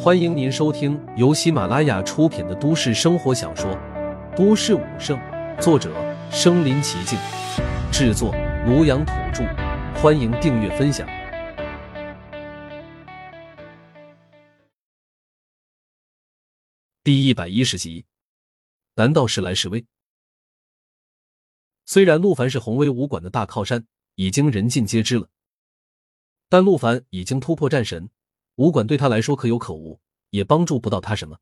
欢迎您收听由喜马拉雅出品的都市生活小说《都市武圣》，作者：身临其境，制作：庐阳土著。欢迎订阅分享。第一百一十集，难道是来示威？虽然陆凡是宏威武馆的大靠山，已经人尽皆知了，但陆凡已经突破战神。武馆对他来说可有可无，也帮助不到他什么。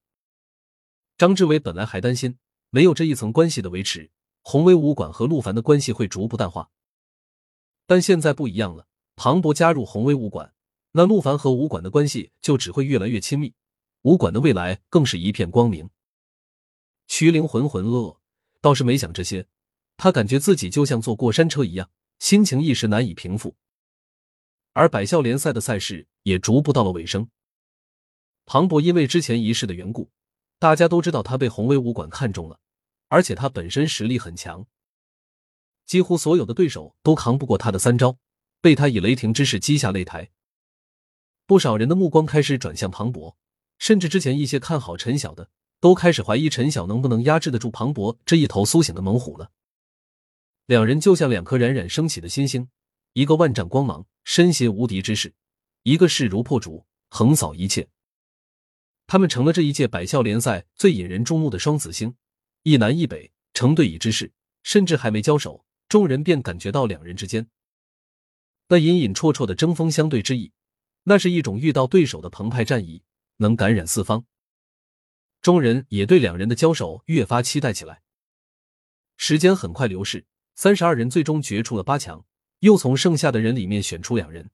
张志伟本来还担心，没有这一层关系的维持，宏威武馆和陆凡的关系会逐步淡化。但现在不一样了，庞博加入宏威武馆，那陆凡和武馆的关系就只会越来越亲密，武馆的未来更是一片光明。徐凌浑浑噩噩，倒是没想这些，他感觉自己就像坐过山车一样，心情一时难以平复。而百校联赛的赛事也逐步到了尾声。庞博因为之前一事的缘故，大家都知道他被宏威武馆看中了，而且他本身实力很强，几乎所有的对手都扛不过他的三招，被他以雷霆之势击下擂台。不少人的目光开始转向庞博，甚至之前一些看好陈晓的，都开始怀疑陈晓能不能压制得住庞博这一头苏醒的猛虎了。两人就像两颗冉冉升起的新星。一个万丈光芒，身携无敌之势；一个势如破竹，横扫一切。他们成了这一届百校联赛最引人注目的双子星，一南一北，成对已之势。甚至还没交手，众人便感觉到两人之间那隐隐绰绰的针锋相对之意，那是一种遇到对手的澎湃战意，能感染四方。众人也对两人的交手越发期待起来。时间很快流逝，三十二人最终决出了八强。又从剩下的人里面选出两人，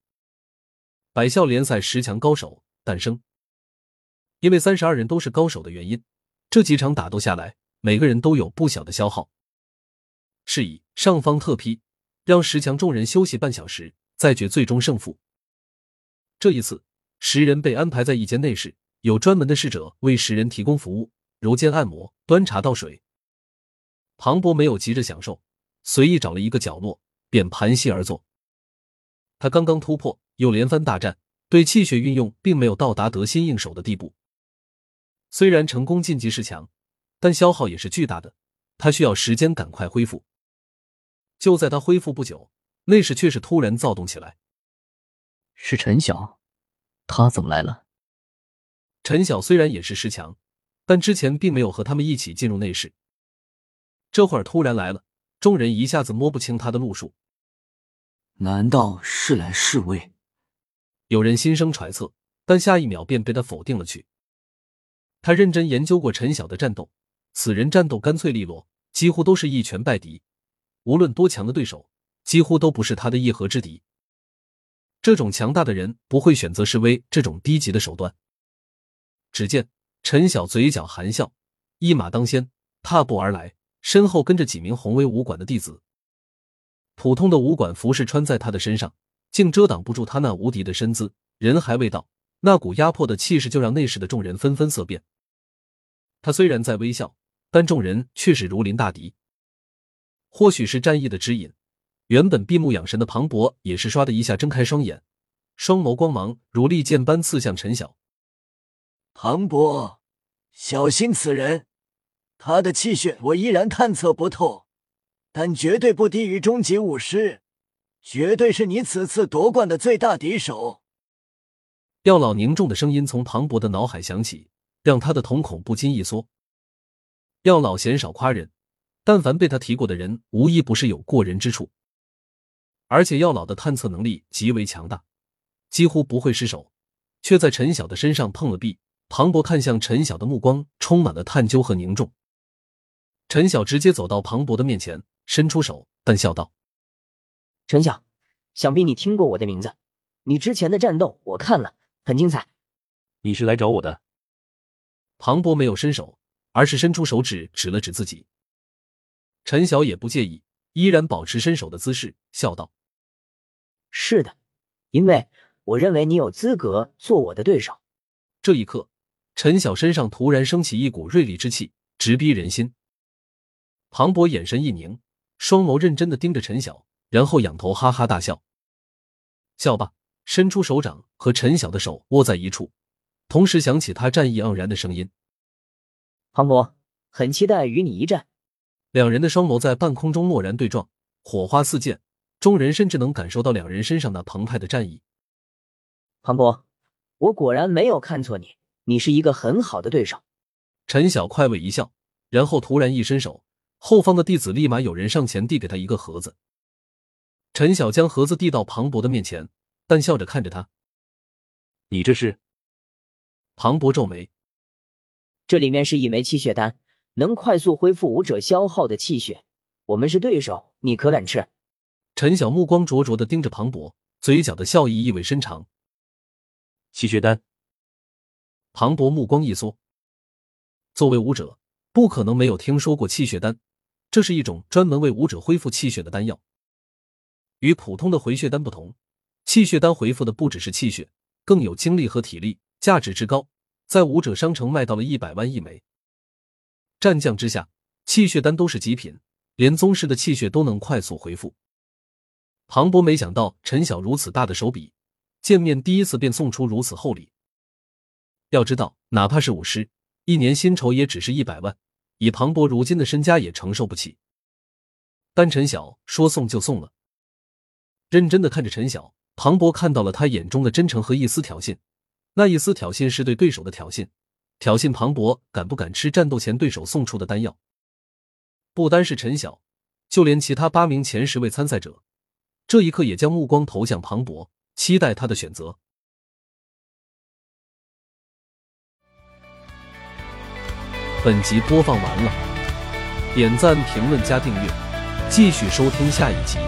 百校联赛十强高手诞生。因为三十二人都是高手的原因，这几场打斗下来，每个人都有不小的消耗。是以上方特批，让十强众人休息半小时，再决最终胜负。这一次，十人被安排在一间内室，有专门的侍者为十人提供服务，揉肩按摩、端茶倒水。庞博没有急着享受，随意找了一个角落。便盘膝而坐。他刚刚突破，又连番大战，对气血运用并没有到达得心应手的地步。虽然成功晋级十强，但消耗也是巨大的，他需要时间赶快恢复。就在他恢复不久，内室却是突然躁动起来。是陈晓，他怎么来了？陈晓虽然也是十强，但之前并没有和他们一起进入内室，这会儿突然来了，众人一下子摸不清他的路数。难道是来示威？有人心生揣测，但下一秒便被他否定了去。他认真研究过陈晓的战斗，此人战斗干脆利落，几乎都是一拳败敌。无论多强的对手，几乎都不是他的一合之敌。这种强大的人不会选择示威这种低级的手段。只见陈晓嘴角含笑，一马当先，踏步而来，身后跟着几名宏威武馆的弟子。普通的武馆服饰穿在他的身上，竟遮挡不住他那无敌的身姿。人还未到，那股压迫的气势就让内室的众人纷纷色变。他虽然在微笑，但众人却是如临大敌。或许是战役的指引，原本闭目养神的庞博也是唰的一下睁开双眼，双眸光芒如利剑般刺向陈晓。庞博，小心此人，他的气血我依然探测不透。但绝对不低于终极武师，绝对是你此次夺冠的最大敌手。药老凝重的声音从庞博的脑海响起，让他的瞳孔不禁一缩。药老鲜少夸人，但凡被他提过的人，无一不是有过人之处。而且药老的探测能力极为强大，几乎不会失手，却在陈晓的身上碰了壁。庞博看向陈晓的目光充满了探究和凝重。陈晓直接走到庞博的面前。伸出手，淡笑道：“陈晓，想必你听过我的名字。你之前的战斗我看了，很精彩。你是来找我的？”庞博没有伸手，而是伸出手指指了指自己。陈晓也不介意，依然保持伸手的姿势，笑道：“是的，因为我认为你有资格做我的对手。”这一刻，陈晓身上突然升起一股锐利之气，直逼人心。庞博眼神一凝。双眸认真的盯着陈晓，然后仰头哈哈大笑。笑罢，伸出手掌和陈晓的手握在一处，同时响起他战意盎然的声音：“庞博，很期待与你一战。”两人的双眸在半空中蓦然对撞，火花四溅，众人甚至能感受到两人身上那澎湃的战意。庞博，我果然没有看错你，你是一个很好的对手。陈晓快慰一笑，然后突然一伸手，后方的弟子立马有人上前递给他一个盒子。陈晓将盒子递到庞博的面前，淡笑着看着他：“你这是？”庞博皱眉：“这里面是一枚气血丹，能快速恢复武者消耗的气血。我们是对手，你可敢吃？”陈晓目光灼灼的盯着庞博，嘴角的笑意意味深长。气血丹。庞博目光一缩，作为武者，不可能没有听说过气血丹，这是一种专门为武者恢复气血的丹药。与普通的回血丹不同，气血丹回复的不只是气血，更有精力和体力，价值之高，在武者商城卖到了一百万一枚。战将之下，气血丹都是极品，连宗师的气血都能快速回复。庞博没想到陈晓如此大的手笔，见面第一次便送出如此厚礼。要知道，哪怕是武师，一年薪酬也只是一百万，以庞博如今的身家也承受不起。但陈晓说送就送了。认真的看着陈晓，庞博看到了他眼中的真诚和一丝挑衅。那一丝挑衅是对对手的挑衅，挑衅庞博敢不敢吃战斗前对手送出的丹药。不单是陈晓，就连其他八名前十位参赛者，这一刻也将目光投向庞博，期待他的选择。本集播放完了，点赞、评论、加订阅，继续收听下一集。